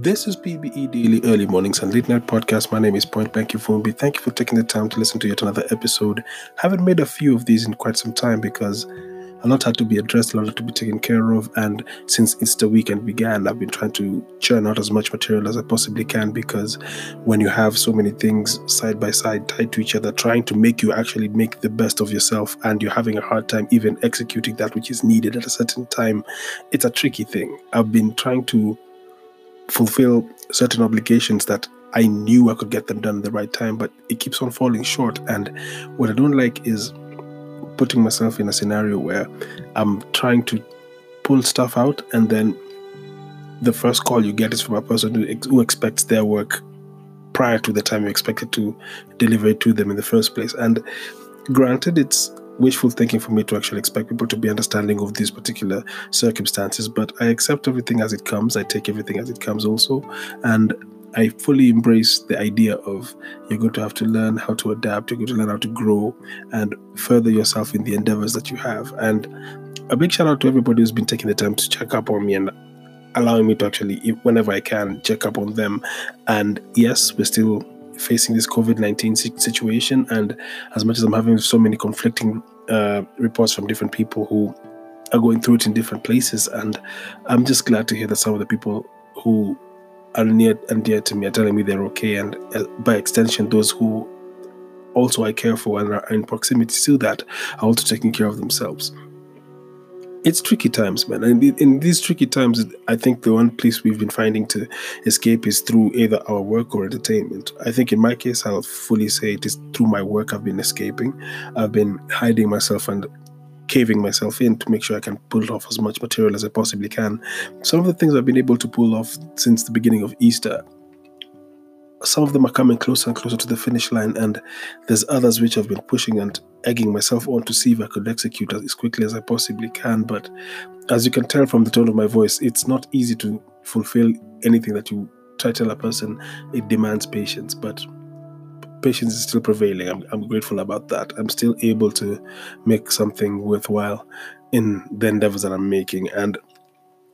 This is PBE Daily Early Mornings and Late Night Podcast. My name is Point Blank Fumbi. Thank you for taking the time to listen to yet another episode. Haven't made a few of these in quite some time because a lot had to be addressed, a lot had to be taken care of. And since Easter weekend began, I've been trying to churn out as much material as I possibly can because when you have so many things side by side tied to each other, trying to make you actually make the best of yourself, and you're having a hard time even executing that which is needed at a certain time, it's a tricky thing. I've been trying to fulfill certain obligations that I knew I could get them done at the right time, but it keeps on falling short. And what I don't like is putting myself in a scenario where I'm trying to pull stuff out, and then the first call you get is from a person who, who expects their work prior to the time you expected to deliver it to them in the first place. And granted, it's wishful thinking for me to actually expect people to be understanding of these particular circumstances, but I accept everything as it comes. I take everything as it comes also. And I fully embrace the idea of you're going to have to learn how to adapt, you're going to learn how to grow and further yourself in the endeavors that you have. And a big shout out to everybody who's been taking the time to check up on me and allowing me to actually, whenever I can, check up on them. And yes, we're still facing this COVID 19 situation. And as much as I'm having so many conflicting uh, reports from different people who are going through it in different places, and I'm just glad to hear that some of the people who are near and dear to me are telling me they're okay, and uh, by extension, those who also I care for and are in proximity to that are also taking care of themselves it's tricky times, man. And in these tricky times, I think the one place we've been finding to escape is through either our work or entertainment. I think in my case, I'll fully say it is through my work I've been escaping. I've been hiding myself and caving myself in to make sure I can pull off as much material as I possibly can. Some of the things I've been able to pull off since the beginning of Easter some of them are coming closer and closer to the finish line, and there's others which I've been pushing and egging myself on to see if I could execute as quickly as I possibly can. But as you can tell from the tone of my voice, it's not easy to fulfill anything that you try to tell a person. It demands patience, but patience is still prevailing. I'm, I'm grateful about that. I'm still able to make something worthwhile in the endeavors that I'm making. And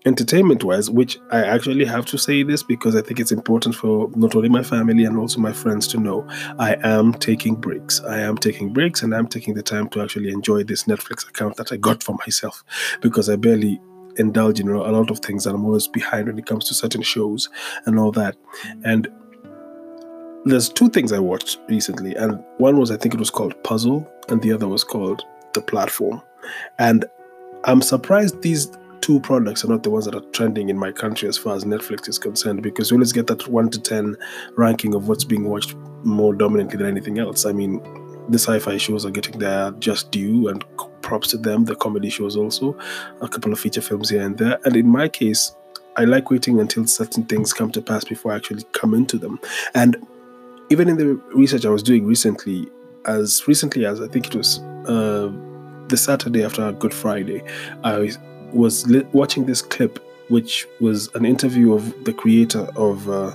entertainment wise, which I actually have to say this because I think it's important for not only my family and also my friends to know, I am taking breaks. I am taking breaks and I'm taking the time to actually enjoy this Netflix account that I got for myself because I barely indulge in a lot of things I'm always behind when it comes to certain shows and all that. And there's two things I watched recently, and one was I think it was called Puzzle, and the other was called The Platform. And I'm surprised these two products are not the ones that are trending in my country as far as Netflix is concerned because you always get that 1 to 10 ranking of what's being watched more dominantly than anything else. I mean, the sci fi shows are getting their just due and props to them, the comedy shows also, a couple of feature films here and there. And in my case, I like waiting until certain things come to pass before I actually come into them. And even in the research I was doing recently, as recently as I think it was uh, the Saturday after Good Friday, I was li- watching this clip, which was an interview of the creator of uh,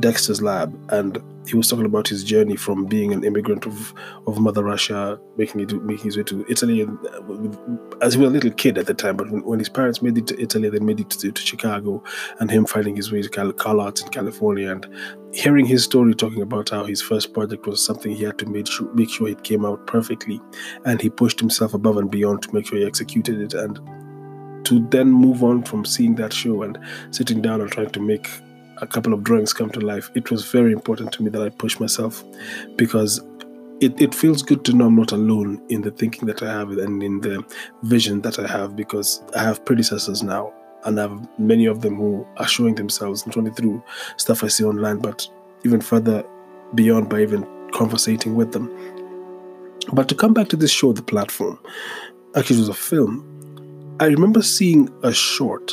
Dexter's Lab, and he was talking about his journey from being an immigrant of, of Mother Russia, making it making his way to Italy, uh, as he was a little kid at the time. But when, when, his parents made it to Italy, they made it to, to Chicago, and him finding his way to Cal- CalArts in California, and hearing his story, talking about how his first project was something he had to make sure, make sure it came out perfectly, and he pushed himself above and beyond to make sure he executed it, and to then move on from seeing that show and sitting down and trying to make a couple of drawings come to life, it was very important to me that I push myself because it, it feels good to know I'm not alone in the thinking that I have and in the vision that I have because I have predecessors now and I have many of them who are showing themselves not only through stuff I see online but even further beyond by even conversating with them. But to come back to this show, the platform, actually it was a film I remember seeing a short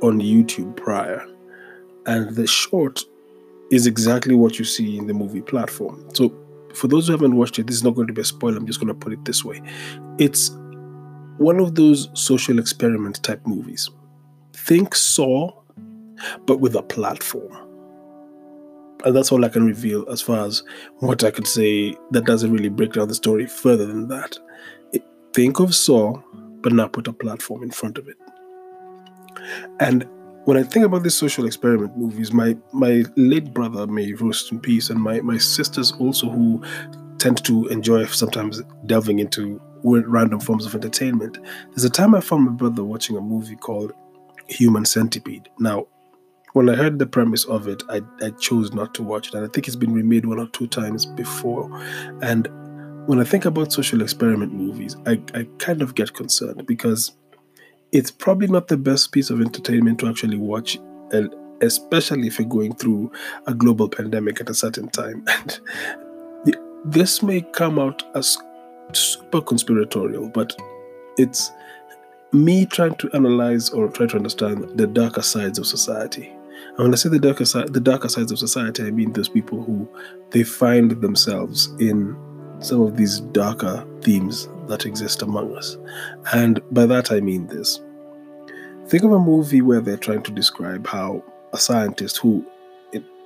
on YouTube prior, and the short is exactly what you see in the movie platform. So, for those who haven't watched it, this is not going to be a spoiler. I'm just going to put it this way it's one of those social experiment type movies. Think Saw, but with a platform. And that's all I can reveal as far as what I could say that doesn't really break down the story further than that. Think of Saw, but not put a platform in front of it. And when I think about these social experiment movies, my my late brother may rest in peace, and my my sisters also who tend to enjoy sometimes delving into random forms of entertainment. There's a time I found my brother watching a movie called Human Centipede. Now, when I heard the premise of it, I, I chose not to watch it, and I think it's been remade one or two times before. And when I think about social experiment movies, I, I kind of get concerned because it's probably not the best piece of entertainment to actually watch, and especially if you're going through a global pandemic at a certain time. And this may come out as super conspiratorial, but it's me trying to analyze or try to understand the darker sides of society. And when I say the darker side, the darker sides of society, I mean those people who they find themselves in some of these darker themes that exist among us. And by that I mean this. Think of a movie where they're trying to describe how a scientist who,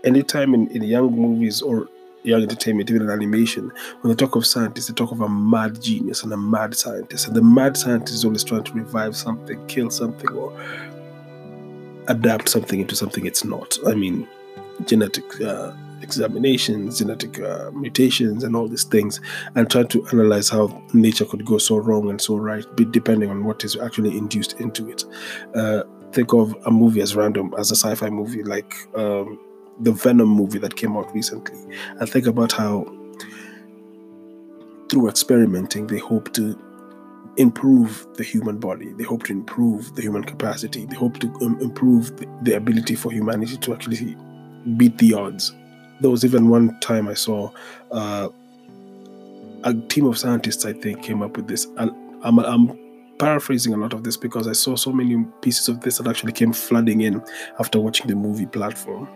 anytime in, in young movies or young entertainment, even in animation, when they talk of scientists, they talk of a mad genius and a mad scientist. And the mad scientist is always trying to revive something, kill something, or adapt something into something it's not. I mean, genetic uh, examinations, genetic uh, mutations, and all these things, and try to analyze how nature could go so wrong and so right, depending on what is actually induced into it. Uh, think of a movie as random as a sci-fi movie like um, the Venom movie that came out recently, and think about how through experimenting they hope to improve the human body. They hope to improve the human capacity. They hope to um, improve the, the, ability for humanity to actually beat the odds. There was even one time I saw uh, a team of scientists, I think, came up with this. And I'm, I'm paraphrasing a lot of this because I saw so many pieces of this that actually came flooding in after watching the movie platform.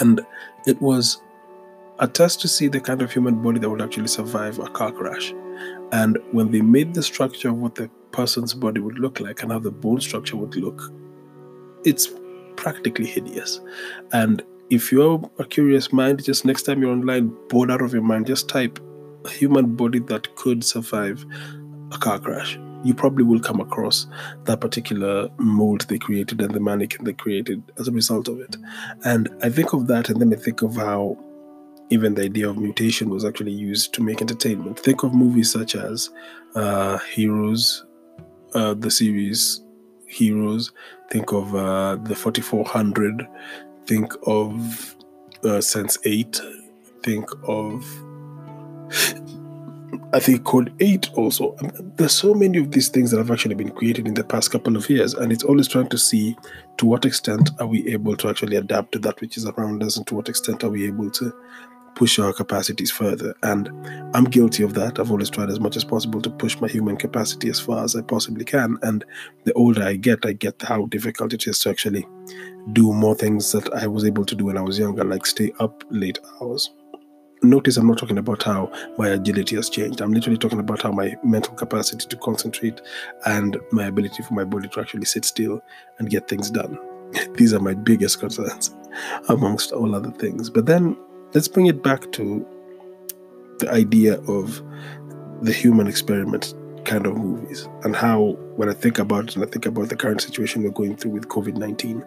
And it was a test to see the kind of human body that would actually survive a car crash. And when they made the structure of what the person's body would look like and how the bone structure would look, it's practically hideous. And if you're a curious mind, just next time you're online, bored out of your mind, just type a human body that could survive a car crash. You probably will come across that particular mold they created and the mannequin they created as a result of it. And I think of that, and then I think of how even the idea of mutation was actually used to make entertainment. Think of movies such as uh, Heroes, uh, the series Heroes. Think of uh, the 4400. Think of uh, Sense 8. Think of I think Code 8 also. There's so many of these things that have actually been created in the past couple of years, and it's always trying to see to what extent are we able to actually adapt to that which is around us, and to what extent are we able to push our capacities further. And I'm guilty of that. I've always tried as much as possible to push my human capacity as far as I possibly can. And the older I get, I get how difficult it is to actually do more things that I was able to do when I was younger, like stay up late hours. Notice I'm not talking about how my agility has changed. I'm literally talking about how my mental capacity to concentrate and my ability for my body to actually sit still and get things done. These are my biggest concerns, amongst all other things. But then let's bring it back to the idea of the human experiment kind of movies and how when I think about it and I think about the current situation we're going through with COVID 19.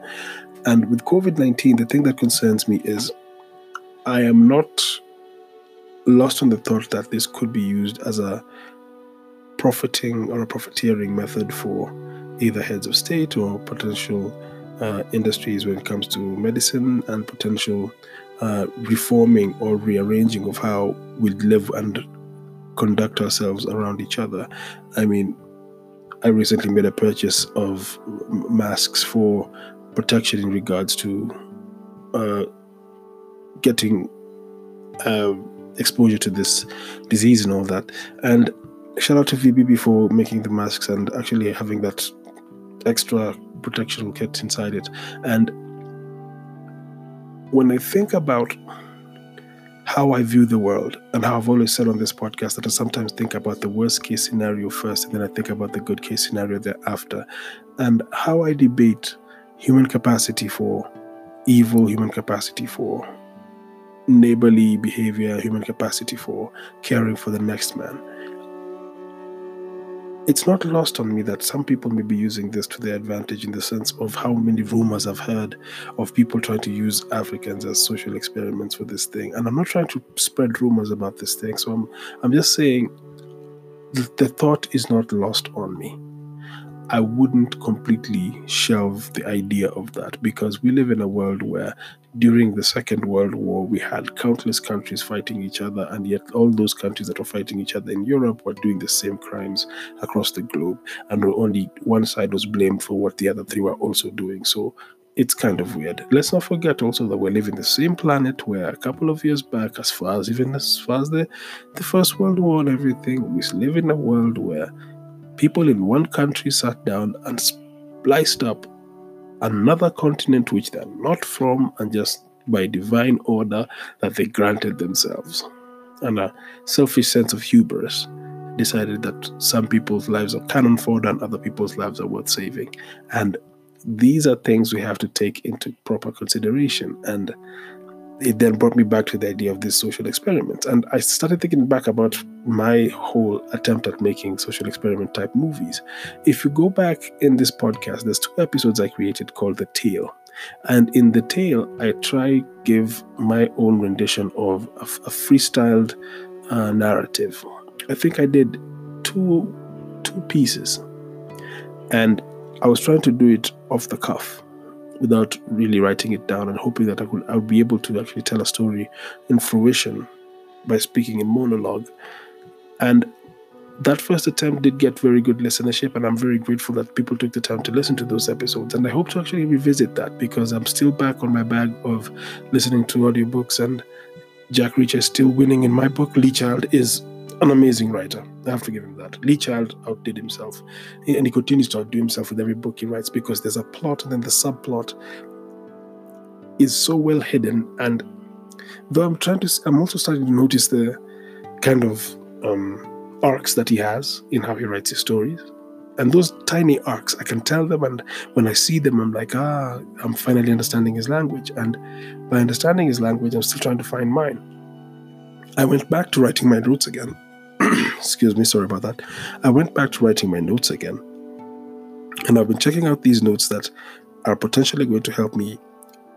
And with COVID 19, the thing that concerns me is I am not lost on the thought that this could be used as a profiting or a profiteering method for either heads of state or potential uh, industries when it comes to medicine and potential uh, reforming or rearranging of how we live and conduct ourselves around each other. I mean, I recently made a purchase of masks for protection in regards to uh, getting uh, exposure to this disease and all that. And shout out to VBB for making the masks and actually having that extra protection kit inside it. And when I think about how I view the world and how I've always said on this podcast that I sometimes think about the worst case scenario first and then I think about the good case scenario thereafter, and how I debate human capacity for evil, human capacity for neighborly behavior, human capacity for caring for the next man. It's not lost on me that some people may be using this to their advantage in the sense of how many rumors I've heard of people trying to use Africans as social experiments for this thing. And I'm not trying to spread rumors about this thing. So I'm I'm just saying the, the thought is not lost on me. I wouldn't completely shelve the idea of that because we live in a world where during the Second World War we had countless countries fighting each other, and yet all those countries that were fighting each other in Europe were doing the same crimes across the globe, and only one side was blamed for what the other three were also doing. So it's kind of weird. Let's not forget also that we're living the same planet where a couple of years back, as far as even as far as the, the First World War and everything, we live in a world where people in one country sat down and spliced up another continent which they're not from, and just by divine order that they granted themselves. And a selfish sense of hubris decided that some people's lives are cannon fodder and other people's lives are worth saving. And these are things we have to take into proper consideration. And it then brought me back to the idea of this social experiment. And I started thinking back about my whole attempt at making social experiment type movies. If you go back in this podcast, there's two episodes I created called The Tale. And in The Tale, I try give my own rendition of a, freestyled uh, narrative. I think I did two two pieces. And I was trying to do it off the cuff without really writing it down and hoping that I could I would be able to actually tell a story in fruition by speaking in monologue. And that first attempt did get very good listenership, and I'm very grateful that people took the time to listen to those episodes. And I hope to actually revisit that because I'm still back on my bag of listening to audiobooks, and Jack Reacher is still winning in my book. Lee Child is an amazing writer. I have to give him that. Lee Child outdid himself, and he continues to outdo himself with every book he writes because there's a plot, and then the subplot is so well hidden. And though I'm trying to, I'm also starting to notice the kind of um, arcs that he has in how he writes his stories. And those tiny arcs, I can tell them, and when I see them, I'm like, ah, I'm finally understanding his language. And by understanding his language, I'm still trying to find mine. I went back to writing my roots again excuse me, sorry about that. I went back to writing my notes again. And I've been checking out these notes that are potentially going to help me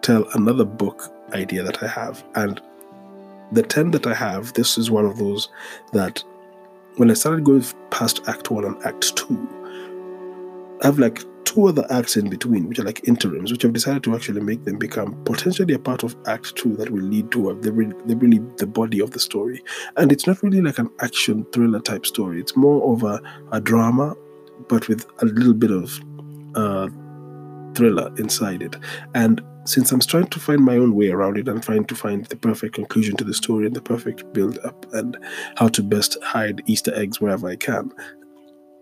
tell another book idea that I have. And the 10 that I have, this is one of those that when I started going past Act 1 and Act 2, I have like two other acts in between, which are like interims, which I've decided to actually make them become potentially a part of Act Two that will lead to a, the, the really the body of the story. And it's not really like an action thriller type story. It's more of a, a drama, but with a little bit of uh, thriller inside it. And since I'm trying to find my own way around it and trying to find the perfect conclusion to the story and the perfect build up and how to best hide Easter eggs wherever I can,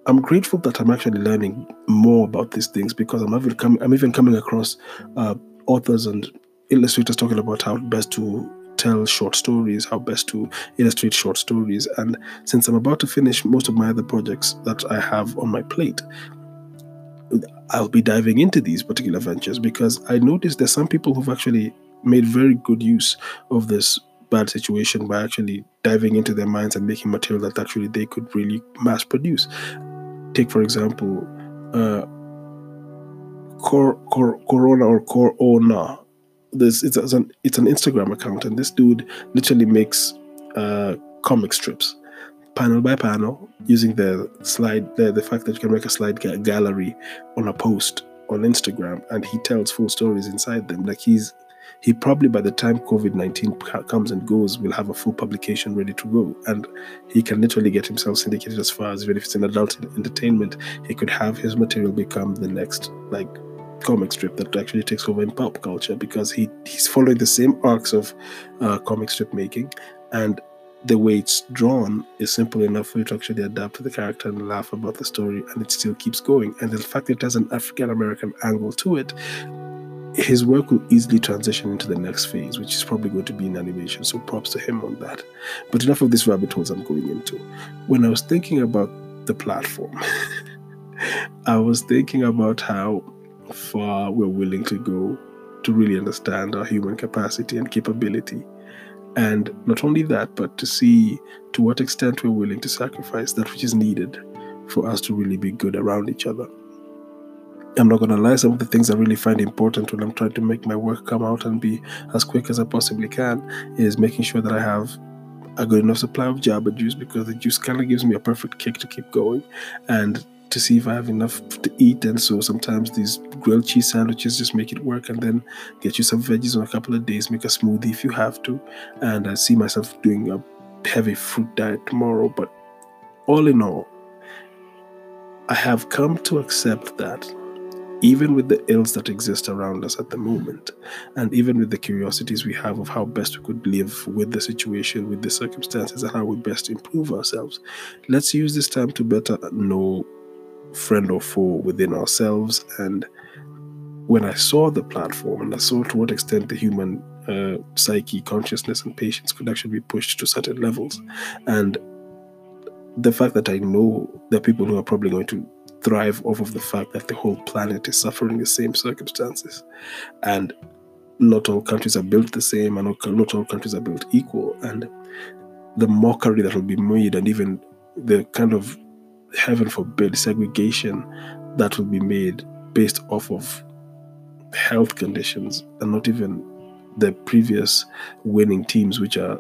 I'm grateful that I'm actually learning more about these things because I'm even, I'm even coming across uh, authors and illustrators talking about how best to tell short stories, how best to illustrate short stories. And since I'm about to finish most of my other projects that I have on my plate, I'll be diving into these particular ventures because I noticed there's some people who've actually made very good use of this bad situation by actually diving into their minds and making material that actually they could really mass produce. Take, for example, uh, Cor, Cor, Corona or Corona. This it's, it's an it's an Instagram account, and this dude literally makes uh, comic strips, panel by panel, using the slide the, the fact that you can make a slide gallery on a post on Instagram, and he tells full stories inside them. Like he's he probably by the time COVID 19 comes and goes will have a full publication ready to go. And he can literally get himself syndicated as far as even if it's an adult entertainment, he could have his material become the next like comic strip that actually takes over in pop culture because he he's following the same arcs of uh, comic strip making and the way it's drawn is simple enough for you to actually adapt to the character and laugh about the story and it still keeps going and the fact that it has an african american angle to it his work will easily transition into the next phase, which is probably going to be in animation. So props to him on that. But enough of these rabbit holes I'm going into. When I was thinking about the platform, I was thinking about how far we're willing to go to really understand our human capacity and capability. And not only that, but to see to what extent we're willing to sacrifice that which is needed for us to really be good around each other. I'm not to lie, some of the things I really find important when I'm trying to make my work come out and be as quick as I possibly can is making sure that I have a good enough supply of Jamba Juice because the juice kind of gives me a perfect kick to keep going and to see if I have enough to eat. And so sometimes these grilled cheese sandwiches just make it work and then get you some veggies on a couple of days, make a smoothie if you have to. And I see myself doing a heavy fruit diet tomorrow. But all in all, I have come to accept that even with the ills that exist around us at the moment, and even with the curiosities we have of how best we could live with the situation, with the circumstances, and how we best improve ourselves, let's use this time to better know friend or foe within ourselves. And when I saw the platform and I saw to what extent the human uh, psyche, consciousness, and patience could actually be pushed to certain levels, and the fact that I know are people who are probably going to thrive off of the fact that the whole planet is suffering the same circumstances. And not all countries are built the same, and not all countries are built equal. And the mockery that will be made, and even the kind of heaven forbid segregation that will be made based off of health conditions, and not even the previous winning teams, which are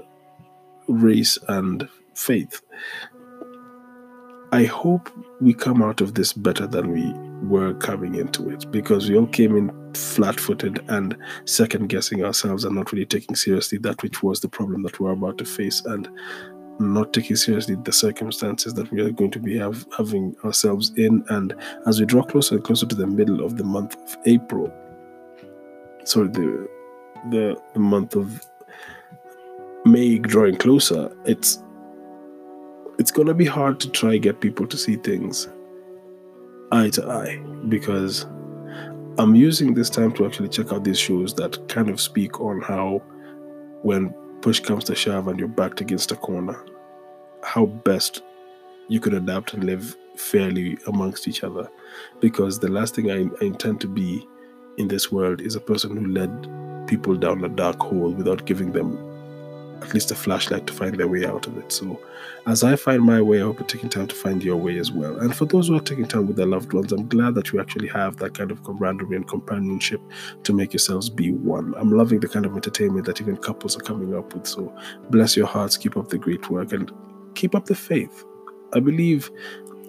race and faith. I hope we come out of this better than we were coming into it because we all came in flat footed and second guessing ourselves and not really taking seriously that which was the problem that we we're about to face and not taking seriously the circumstances that we are going to be have, having ourselves in. And as we draw closer and closer to the middle of the month of April, sorry, the the, the month of May drawing closer, it's it's gonna be hard to try get people to see things eye to eye because I'm using this time to actually check out these shows that kind of speak on how when push comes to shove and you're backed against a corner, how best you could adapt and live fairly amongst each other. Because the last thing I, I intend to be in this world is a person who led people down a dark hole without giving them at least a flashlight to find their way out of it. So, as I find my way, I hope you're taking time to find your way as well. And for those who are taking time with their loved ones, I'm glad that you actually have that kind of camaraderie and companionship to make yourselves be one. I'm loving the kind of entertainment that even couples are coming up with. So, bless your hearts, keep up the great work, and keep up the faith. I believe,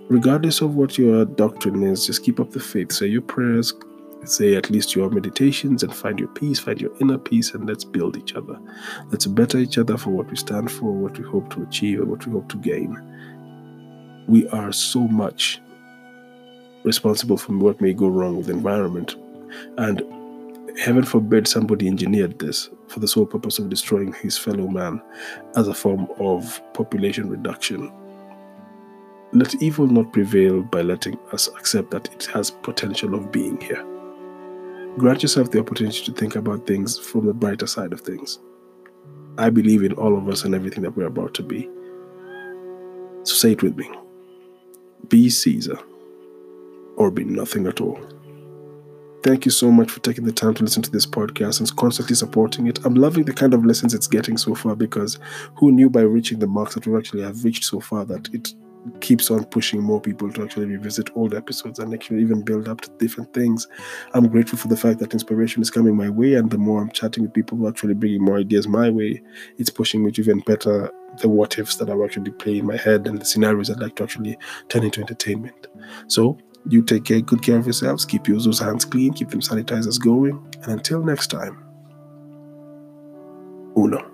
regardless of what your doctrine is, just keep up the faith. Say your prayers, say at least your meditations and find your peace, find your inner peace, and let's build each other. Let's better each other for what we stand for, what we hope to achieve, and what we hope to gain. We are so much responsible for what may go wrong with the environment. And heaven forbid somebody engineered this for the sole purpose of destroying his fellow man as a form of population reduction. Let evil not prevail by letting us accept that it has potential of being here. Grant yourself the opportunity to think about things from the brighter side of things. I believe in all of us and everything that we're about to be. So say it with me Be Caesar, or be nothing at all. Thank you so much for taking the time to listen to this podcast and constantly supporting it. I'm loving the kind of lessons it's getting so far because who knew by reaching the marks that we actually have reached so far that it keeps on pushing more people to actually revisit old episodes and actually even build up to different things. I'm grateful for the fact that inspiration is coming my way, and the more I'm chatting with people who are actually bringing more ideas my way, it's pushing me to even better the what ifs that I actually play in my head and the scenarios I'd like to actually turn into entertainment. So, you take care, good care of yourselves, keep your those hands clean, keep them sanitizers going, and until next time, uno.